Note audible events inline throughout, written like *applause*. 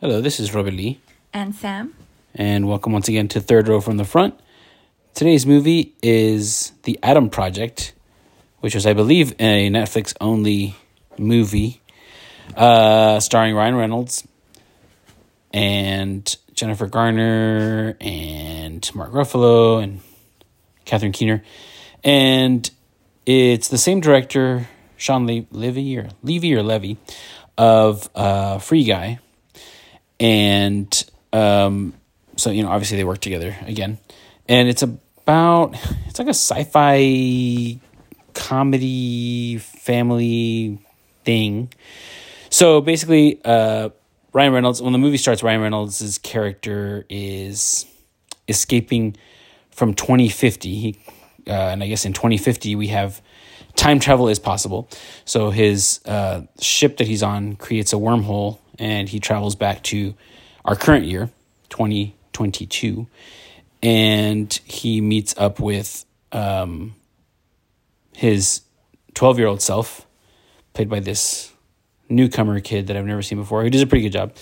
Hello, this is Robert Lee, And Sam? and welcome once again to Third Row from the Front. Today's movie is The Adam Project, which was, I believe, a Netflix only movie uh, starring Ryan Reynolds and Jennifer Garner and Mark Ruffalo and Catherine Keener. And it's the same director, Shawn Le- Levy or Levy or Levy, of uh, Free Guy. And um, so, you know, obviously they work together again. And it's about, it's like a sci fi comedy family thing. So basically, uh, Ryan Reynolds, when the movie starts, Ryan Reynolds' character is escaping from 2050. He, uh, and I guess in 2050, we have time travel is possible. So his uh, ship that he's on creates a wormhole and he travels back to our current year, 2022. And he meets up with um, his 12 year old self, played by this newcomer kid that I've never seen before, who does a pretty good job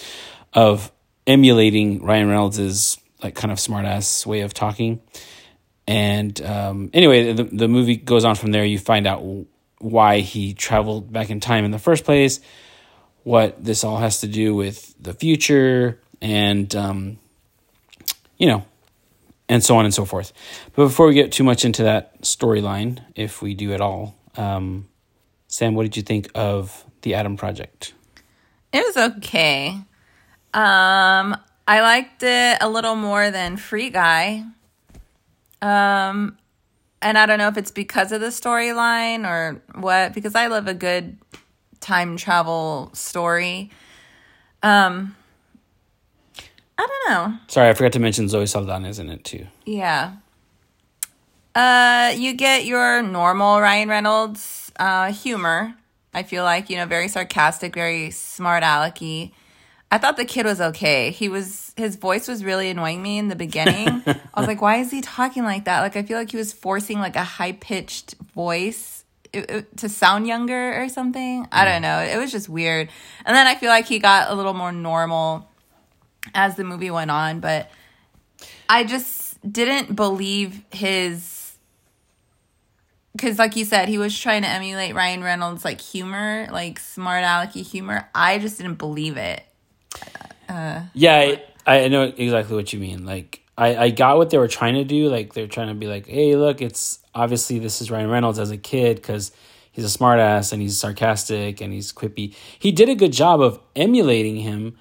of emulating Ryan Reynolds' like kind of smart ass way of talking. And um, anyway, the, the movie goes on from there. You find out why he traveled back in time in the first place, what this all has to do with the future, and, um, you know, and so on and so forth. But before we get too much into that storyline, if we do at all, um, Sam, what did you think of the Adam Project? It was okay. Um, I liked it a little more than Free Guy. Um, and I don't know if it's because of the storyline or what, because I love a good time travel story. Um, I don't know. Sorry, I forgot to mention Zoe Saldana is in it too. Yeah. Uh, you get your normal Ryan Reynolds uh, humor. I feel like you know, very sarcastic, very smart alecky. I thought the kid was okay. He was his voice was really annoying me in the beginning. *laughs* I was like, why is he talking like that? Like I feel like he was forcing like a high pitched voice it- it- to sound younger or something. I don't know. It was just weird. And then I feel like he got a little more normal as the movie went on, but I just didn't believe his because like you said he was trying to emulate ryan reynolds like humor like smart alecky humor i just didn't believe it uh, Yeah, I, I know exactly what you mean. Like, I, I got what they were trying to do. Like, they're trying to be like, hey, look, it's obviously this is Ryan Reynolds as a kid because he's a smartass and he's sarcastic and he's quippy. He did a good job of emulating him.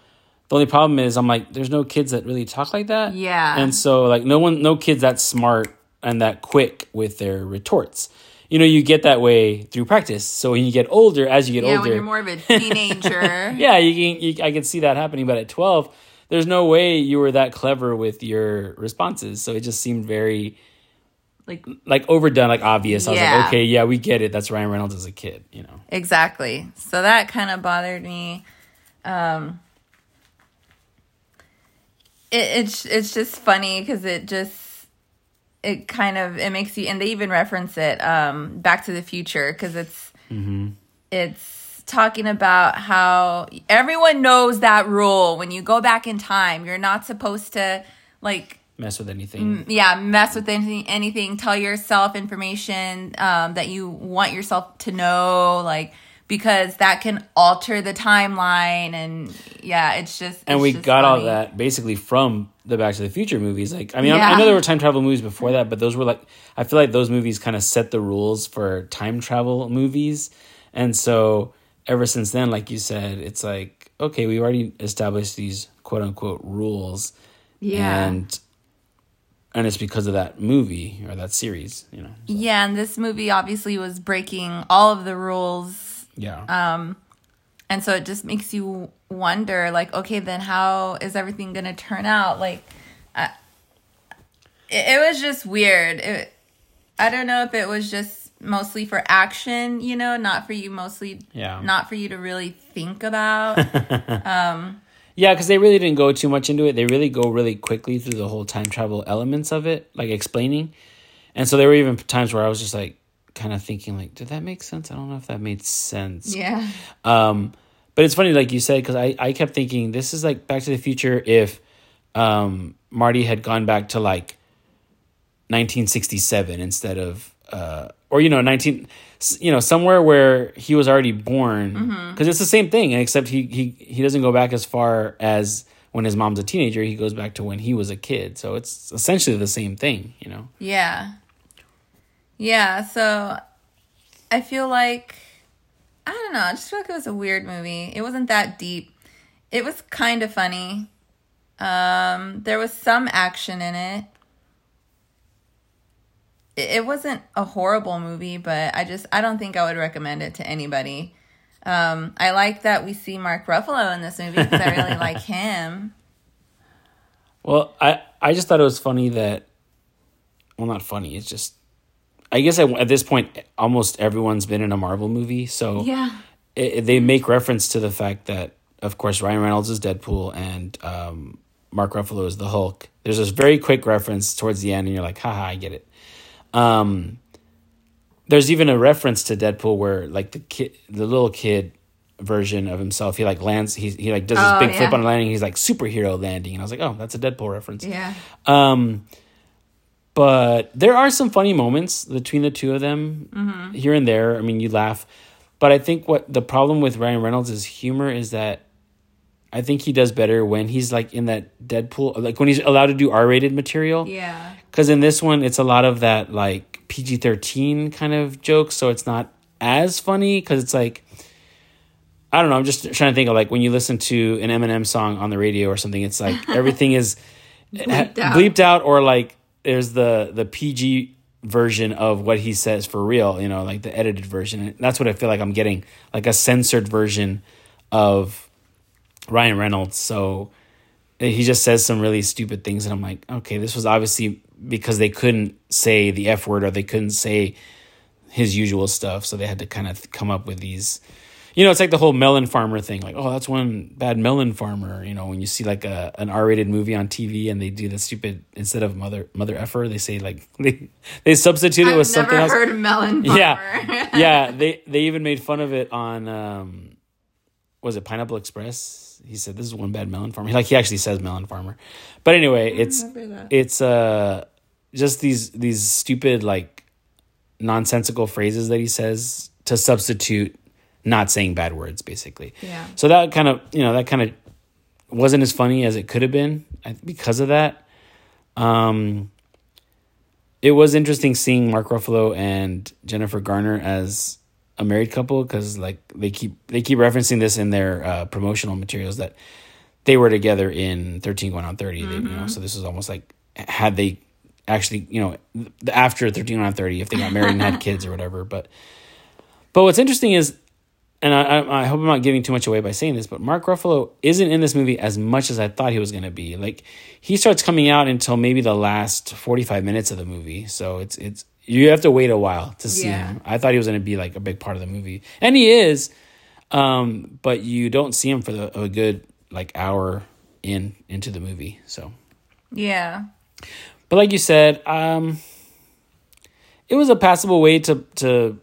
The only problem is, I'm like, there's no kids that really talk like that. Yeah. And so, like, no one, no kids that smart and that quick with their retorts. You know, you get that way through practice. So when you get older, as you get older, yeah older, when you're more of a teenager *laughs* yeah, you can. You, I can see that happening, but at twelve, there's no way you were that clever with your responses. So it just seemed very like like overdone, like obvious. I was like, okay, yeah, we get it. That's Ryan Reynolds as a kid, you know. exactly so that kind of bothered me um it, it's it's just funny because it just it kind of it makes you and they even reference it um back to the future because it's it's talking about how everyone knows that rule when you go back in time you're not supposed to like Mess with anything. yeah mess with anything anything tell yourself information um, that you want yourself to know like because that can alter the timeline and yeah it's just and it's we just got all that basically from the Back to the Future movies. Like, I mean, I- I know there were time travel movies before that, but those were like, I feel like those movies kind of set the rules for time travel movies. And so ever since then, like you said, it's like, okay, we already established these quote unquote rules. yeah And, and it's because of that movie or that series, you know? So, yeah and this movie obviously was breaking all of the rules yeah. Um, and so it just makes you wonder like okay then how is everything gonna turn out like I, it, it was just weird it, i don't know if it was just mostly for action you know not for you mostly Yeah. not for you to really think about *laughs* Yeah, because they really didn't go too much into it. They really go really quickly through the whole time travel elements of it, like explaining. And so there were even times where I was just like, kind of thinking, like, did that make sense? I don't know if that made sense. yeah Um, But it's funny, like you said, because I, I kept thinking this is like Back to the Future if um, Marty had gone back to like 1967 instead of, uh, or, you know, 19, you know, somewhere where he was already born. Because it's the same thing, except he, he, he doesn't go back as far as when his mom's a teenager. He goes back to when he was a kid. So it's essentially the same thing, you know? Yeah. Yeah, so I feel like I don't know, I just feel like it was a weird movie. It wasn't that deep. It was kind of funny. Um there was some action in it. It wasn't a horrible movie, but I just I don't think I would recommend it to anybody. Um I like that we see Mark Ruffalo in this movie because I really like *laughs* him. Well, I I just thought it was funny that, well, not funny. It's just, I guess I, at this point, almost everyone's been in a Marvel movie, so Yeah. it, they make reference to the fact that, of course, Ryan Reynolds is Deadpool and um, Mark Ruffalo is the Hulk. There's this very quick reference towards the end, and you're like, haha, I get it. Um, there's even a reference to Deadpool where, like, the kid, the little kid version of himself, he like lands, he he like does this Oh, big flip on a landing. He's like superhero landing, and I was like, oh, that's a Deadpool reference. Yeah. Um, but there are some funny moments between the two of them Mm-hmm. here and there. I mean, you laugh, but I think what the problem with Ryan Reynolds' humor is that I think he does better when he's like in that Deadpool, like when he's allowed to do R-rated material. Yeah. Because in this one, it's a lot of that like PG thirteen kind of jokes, so it's not as funny because it's like. I don't know. I'm just trying to think of like when you listen to an Eminem song on the radio or something. It's like *laughs* everything is Bleeped *laughs* out. bleeped out or like there's the the PG version of what he says for real, you know, like the edited version. And that's what I feel like I'm getting, like a censored version of Ryan Reynolds. So he just says some really stupid things and I'm like, okay, this was obviously because they couldn't say the F word or they couldn't say his usual stuff, so they had to kind of come up with these you know, it's like the whole melon farmer thing. Like, oh, that's one bad melon farmer. You know, when you see like a an R rated movie on TV and they do the stupid instead of mother mother effer, they say like *laughs* they they substitute it with something else. heard melon *laughs* farmer. yeah, yeah. *laughs* They they even made fun of it on um, was it Pineapple Express? He said this is one bad melon farmer. Like he actually says melon farmer, but anyway, it's it's uh just these these stupid like nonsensical phrases that he says to substitute not saying bad words basically. Yeah. So that kind of, you know, that kind of wasn't as funny as it could have been because of that. Um it was interesting seeing Mark Ruffalo and Jennifer Garner as a married couple because like they keep they keep referencing this in their uh, promotional materials that they were together in 13 going on 30 they, you know so this is almost like had they actually you know after 13 going on 30 if they got married and had kids or whatever but but what's interesting is and I, I, I hope I'm not giving too much away by saying this, but Mark Ruffalo isn't in this movie as much as I thought he was going to be. Like he starts coming out until maybe the last 45 minutes of the movie, so it's it's you have to wait a while to see Yeah. him. I thought he was going to be like a big part of the movie, and he is, um, but you don't see him for the, a good like hour in into the movie. So, Yeah. but like you said, um, it was a passable way to to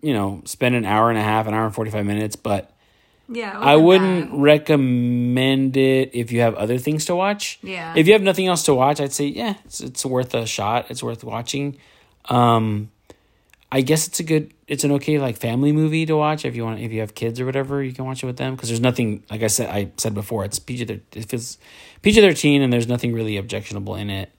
you know spend an hour and a half, an hour and 45 minutes, but. Yeah. I wouldn't bad. recommend it if you have other things to watch. Yeah. If you have nothing else to watch, I'd say yeah, it's it's worth a shot. It's worth watching. Um, I guess it's a good, it's an okay like family movie to watch if you want. If you have kids or whatever, you can watch it with them because there's nothing like I said. I said before, it's PG. thir- It feels PG thirteen, and there's nothing really objectionable in it.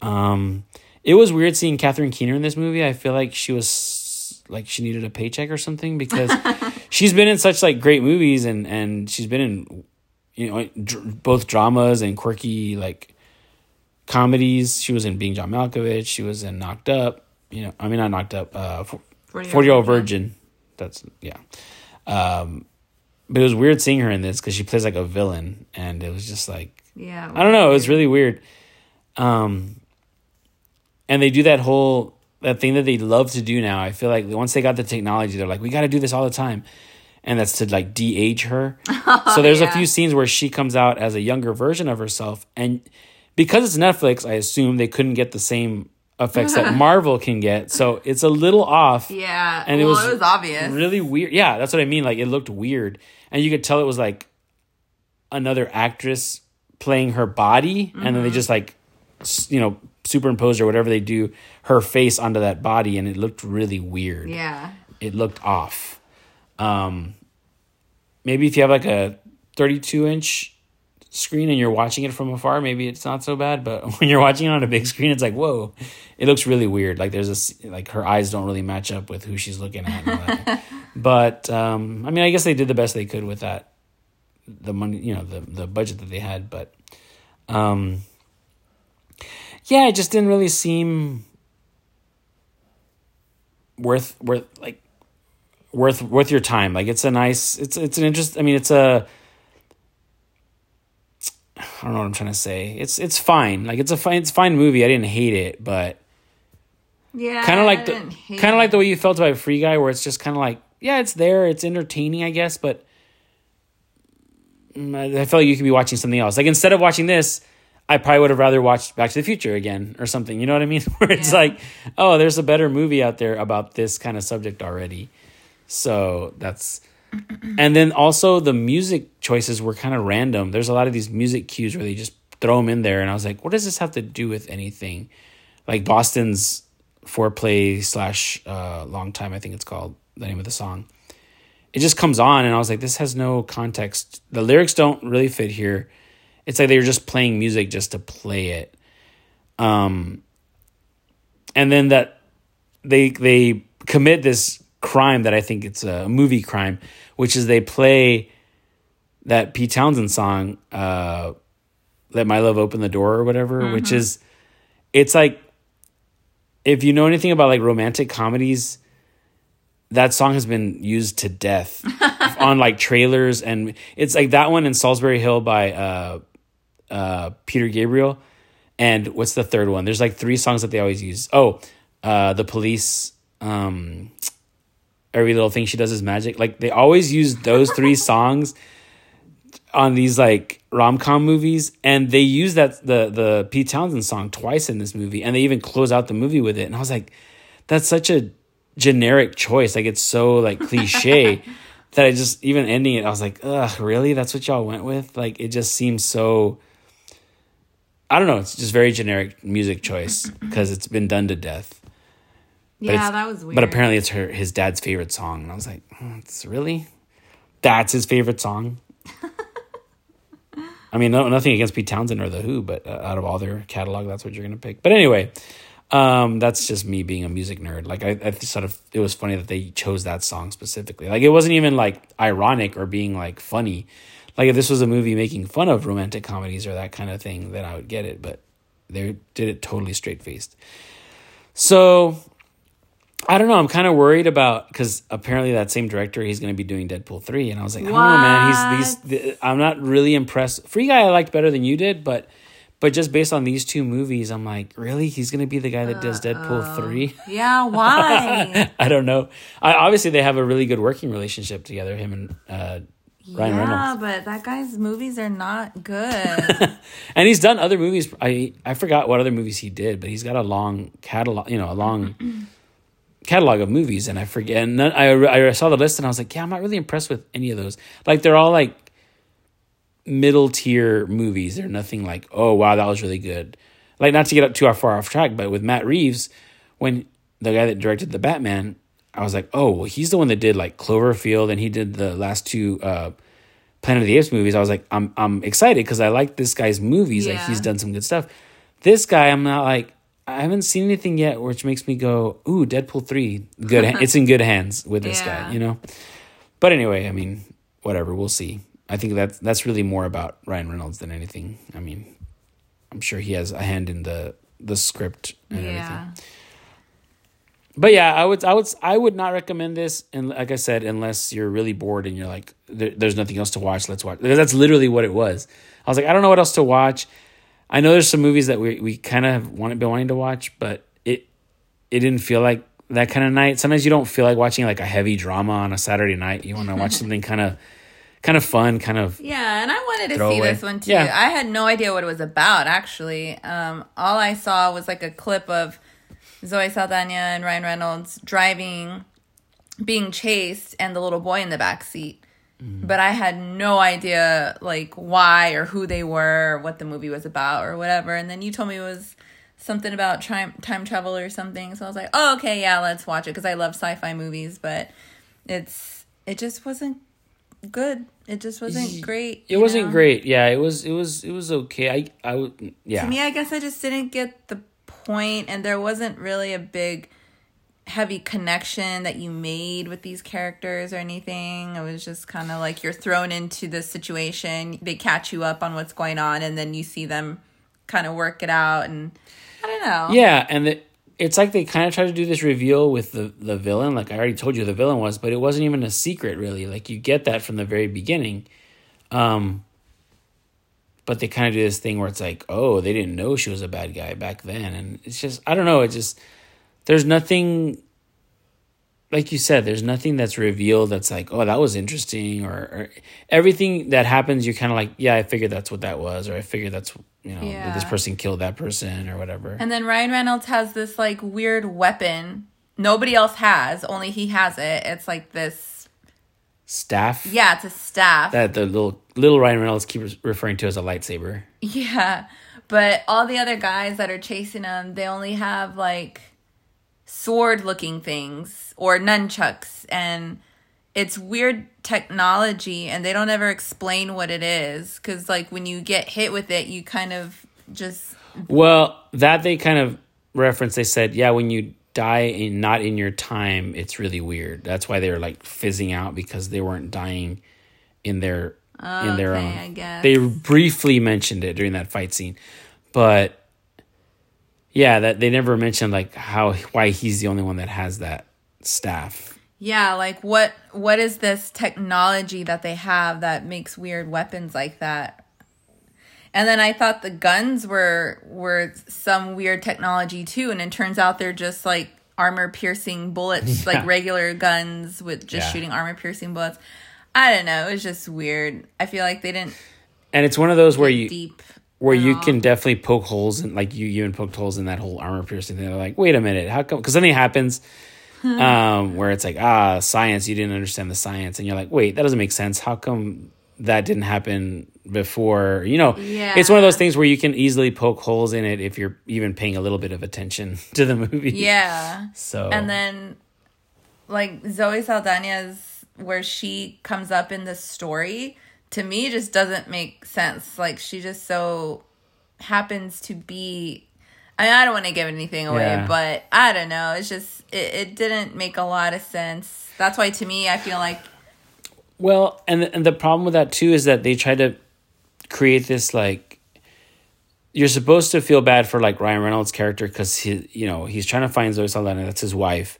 Um, it was weird seeing Catherine Keener in this movie. I feel like she was like she needed a paycheck or something because *laughs* she's been in such like great movies and and she's been in you know dr- both dramas and quirky like comedies. She was in Being John Malkovich. She was in Knocked Up. You know, I mean not Knocked Up. Uh, Forty Year Old Virgin. That's yeah. Um, but it was weird seeing her in this because she plays like a villain, and it was just like Yeah. I don't know. It was really weird. Um, and they do that whole that thing that they love to do now. I feel like once they got the technology, they're like, we got to do this all the time, and that's to like de-age her. *laughs* so there's a few scenes where she comes out as a younger version of herself, and because it's Netflix, I assume they couldn't get the same effects that *laughs* Marvel can get. So it's a little off. Yeah. And it was it was obvious. Really weird. Yeah, that's what I mean. Like it looked weird. And you could tell it was like another actress playing her body and then they just like you know superimposed or whatever they do her face onto that body and it looked really weird yeah. it looked off. Um, maybe if you have like a 32 inch screen and you're watching it from afar, maybe it's not so bad. But *laughs* when you're watching it on a big screen, it's like whoa, it looks really weird. Like there's a like her eyes don't really match up with who she's looking at. and all that. *laughs* but um, I mean, I guess they did the best they could with that, the money, you know, the the budget that they had. But um, yeah, it just didn't really seem worth worth like worth worth your time. Like it's a nice it's it's an interest I mean it's a I don't know what I'm trying to say. It's it's fine. Like it's a fine it's a fine movie. I didn't hate it, but Yeah. kind of like the kind of like the way you felt about Free Guy where it's just kind of like yeah, it's there, it's entertaining, I guess, but mm, I I felt like you could be watching something else. Like instead of watching this, I probably would have rather watched Back to the Future again or something. You know what I mean? *laughs* Where it's Yeah. like, oh, there's a better movie out there about this kind of subject already. So that's, and then also the music choices were kind of random. There's a lot of these music cues where they just throw them in there, and I was like, what does this have to do with anything? Like Boston's foreplay slash uh, long time, I think it's called the name of the song. It just comes on, and I was like, this has no context. The lyrics don't really fit here. It's like they were just playing music just to play it. Um, and then that they they commit this crime that I think it's a movie crime, which is they play that Pete Townshend song, uh, "Let My Love Open the Door" or whatever, which is it's like if you know anything about like romantic comedies, that song has been used to death *laughs* on like trailers and it's like that one in Solsbury Hill by uh uh Peter Gabriel and what's the third one? There's like three songs that they always use. Oh, uh the police um every little thing she does is magic. Like they always use those three *laughs* songs on these like rom com movies, and they use that the the Pete Townshend song twice in this movie, and they even close out the movie with it. And I was like, that's such a generic choice. Like it's so like cliche *laughs* that I just even ending it, I was like, ugh, really? That's what y'all went with? Like it just seems so. I don't know. It's just very generic music choice because it's been done to death. Yeah, that was weird. But apparently, it's her his dad's favorite song, and I was like, oh, "It's really that's his favorite song." *laughs* I mean, no, nothing against Pete Townshend or the Who, but uh, out of all their catalog, that's what you're gonna pick. But anyway, um, that's just me being a music nerd. Like I, I sort of it was funny that they chose that song specifically. Like it wasn't even like ironic or being like funny. Like if this was a movie making fun of romantic comedies or that kind of thing, then I would get it. But they did it totally straight faced. So I don't know. I'm kind of worried about because apparently that same director he's going to be doing Deadpool three, and I was like, I don't know, man. He's these. I'm not really impressed. Free Guy I liked better than you did, but but just based on these two movies, I'm like, really, he's going to be the guy that does Deadpool three? yeah, why? *laughs* I don't know. I, obviously, they have a really good working relationship together. Him and uh, Ryan yeah, Reynolds, but that guy's movies are not good. *laughs* and he's done other movies. I I forgot what other movies he did, but he's got a long catalog. You know, a long. *clears throat* catalog of movies and I forget and I, I saw the list and I was like yeah I'm not really impressed with any of those. Like they're all like middle tier movies. They're nothing like oh wow that was really good. Like not to get up too far off track but with Matt Reeves when the guy that directed the Batman I was like oh well he's the one that did like Cloverfield and he did the last two uh Planet of the Apes movies. I was like I'm I'm excited because I like this guy's movies. Like he's done some good stuff. This guy I'm not like I haven't seen anything yet which makes me go, "Ooh, Deadpool 3, good *laughs* it's in good hands with this Yeah. guy, you know." But anyway, I mean, whatever, we'll see. I think that's that's really more about Ryan Reynolds than anything. I mean, I'm sure he has a hand in the the script and everything. But yeah, I would I would I would not recommend this and like I said unless you're really bored and you're like there, there's nothing else to watch, let's watch. Because that's literally what it was. I was like, I don't know what else to watch. I know there's some movies that we we kind of wanted been wanting to watch, but it it didn't feel like that kind of night. Sometimes you don't feel like watching like a heavy drama on a Saturday night. You want to watch *laughs* something kind of kind of fun, kind of Yeah, and I wanted to Throw see away. this one too. Yeah. I had no idea what it was about actually. Um, all I saw was like a clip of Zoe Saldana and Ryan Reynolds driving, being chased, and the little boy in the back seat. Mm-hmm. But I had no idea like why or who they were, or what the movie was about, or whatever. And then you told me it was something about time time travel or something. So I was like, oh okay, yeah, let's watch it because I love sci-fi movies. But it's it just wasn't good. It just wasn't great. It wasn't know? great. Yeah, it was. It was. It was okay. I. I. Yeah. To me, I guess I just didn't get the point, and there wasn't really a big, heavy connection that you made with these characters or anything. It was just kind of like you're thrown into the situation. They catch you up on what's going on, and then you see them kind of work it out. And I don't know. Yeah, and the, it's like they kind of tried to do this reveal with the the villain. Like I already told you, the villain was, but it wasn't even a secret really. Like you get that from the very beginning. Um, but they kind of do this thing where it's like, oh, they didn't know she was a bad guy back then, and it's just I don't know. It just there's nothing. Like you said, there's nothing that's revealed that's like, oh, that was interesting, or, or everything that happens, you're kind of like, yeah, I figured that's what that was, or I figured that's you know that this person killed that person, or whatever. And then Ryan Reynolds has this like weird weapon nobody else has, only he has it. It's like this. Staff. Yeah, it's a staff. that the little little Ryan Reynolds keeps referring to as a lightsaber. *laughs* Yeah, but all the other guys that are chasing him, they only have like sword looking things or nunchucks and it's weird technology and they don't ever explain what it is cuz like when you get hit with it, you kind of just Well, that they kind of reference. They said, yeah, when you die in not in your time, it's really weird. That's why they were like fizzing out because they weren't dying in their in their own. I guess. They briefly mentioned it during that fight scene, but yeah, that they never mentioned like how why he's the only one that has that staff. Yeah, like what what is this technology that they have that makes weird weapons like that? And then I thought the guns were were some weird technology too, and it turns out they're just like armor piercing bullets, *laughs* Yeah. like regular guns with just Yeah. shooting armor piercing bullets. I don't know, it was just weird. I feel like they didn't And it's one of those where you deep where you can definitely poke holes in like you you even poked holes in that whole armor piercing thing. They're like, wait a minute, how come? Because something happens um, where it's like ah science, you didn't understand the science, and you're like, wait, that doesn't make sense. How come that didn't happen before? You know, Yeah. it's one of those things where you can easily poke holes in it if you're even paying a little bit of attention *laughs* to the movie. Yeah. So And then, like Zoe Saldana's, where she comes up in the story, to me just doesn't make sense. Like she just so happens to be. I mean, I don't want to give anything away, Yeah. but I don't know. It's just it, it didn't make a lot of sense. That's why to me, I feel like Well, and and the problem with that too is that they try to create this like you're supposed to feel bad for like Ryan Reynolds' character because he you know he's trying to find Zoe Saldana, that's his wife,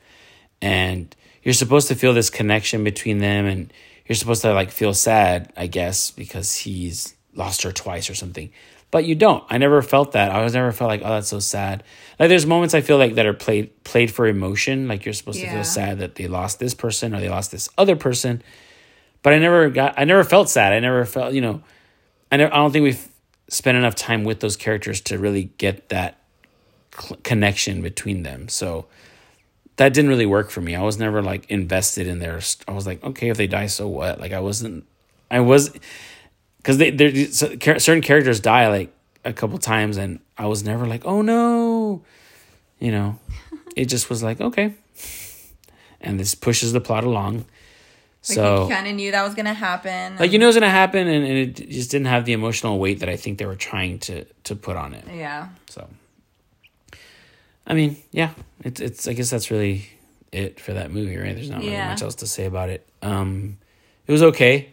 and you're supposed to feel this connection between them, and you're supposed to like feel sad, I guess, because he's lost her twice or something. But you don't. I never felt that. I was never felt like, oh, that's so sad. Like there's moments I feel like that are played played for emotion. Like you're supposed to feel sad that they lost this person or they lost this other person but I never got I never felt sad. I never felt, you know, I never I don't think we've spent enough time with those characters to really get that cl- connection between them. So that didn't really work for me. I was never like invested in their st- I was like, okay, if they die so what? Like I wasn't I was cuz they there so, certain characters die like a couple times and I was never like, "Oh no." You know. *laughs* It just was like, okay. And this pushes the plot along. like so you kind of knew that was gonna happen. like you know it's gonna happen and, and it just didn't have the emotional weight that i think they were trying to to put on it yeah. so i mean yeah it's it's i guess that's really it for that movie right? There's not really much else to say about it. Um it was okay.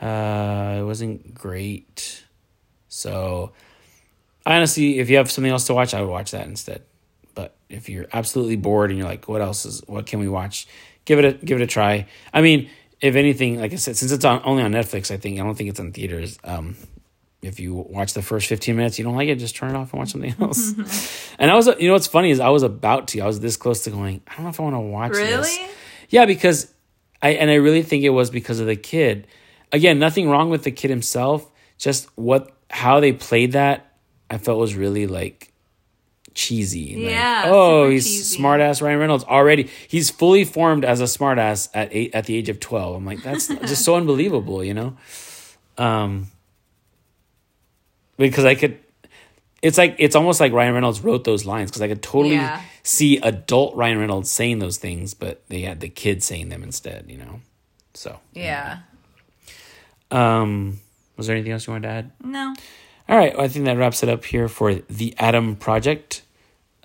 Uh it wasn't great. So I honestly if you have something else to watch i would watch that instead. But if you're absolutely bored and you're like what else is what can we watch? Give it a give it a try. I mean if anything like i said since it's on only on netflix i think i don't think it's on theaters um if you watch the first 15 minutes you don't like it just turn it off and watch something *laughs* else and i was you know what's funny is i was about to i was this close to going i don't know if i want to watch this yeah, because I and I really think it was because of the kid. Again, nothing wrong with the kid himself. Just what how they played that, I felt was really like cheesy. Like, Yeah, oh, super he's cheesy. smart ass Ryan Reynolds already. He's fully formed as a smart ass at eight, at the age of twelve. I'm like, that's *laughs* just so unbelievable, you know. Um, because I could. It's like it's almost like Ryan Reynolds wrote those lines because I could totally Yeah. see adult Ryan Reynolds saying those things, but they had the kid saying them instead, you know. So, Yeah. um, was there anything else you wanted to add? No. All right, well, I think that wraps it up here for the Adam Project.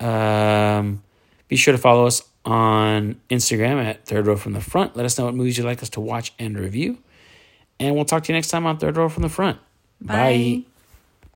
Um, be sure to follow us on Instagram at Third Row from the Front. Let us know what movies you'd like us to watch and review. And we'll talk to you next time on Third Row from the Front. Bye.